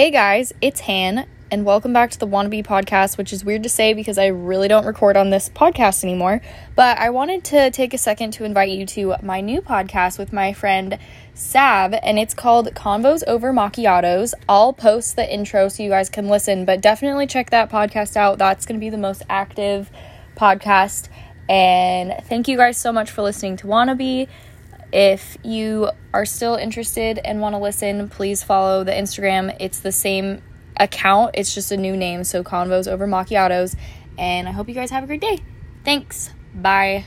Hey guys, it's Han, and welcome back to the Wannabe podcast, which is weird to say because I really don't record on this podcast anymore. But I wanted to take a second to invite you to my new podcast with my friend Sab, and it's called Convos Over Macchiatos. I'll post the intro so you guys can listen, but definitely check that podcast out. That's going to be the most active podcast. And thank you guys so much for listening to Wannabe. If you are still interested and want to listen, please follow the Instagram. It's the same account, it's just a new name. So, Convos Over Macchiatos. And I hope you guys have a great day. Thanks. Bye.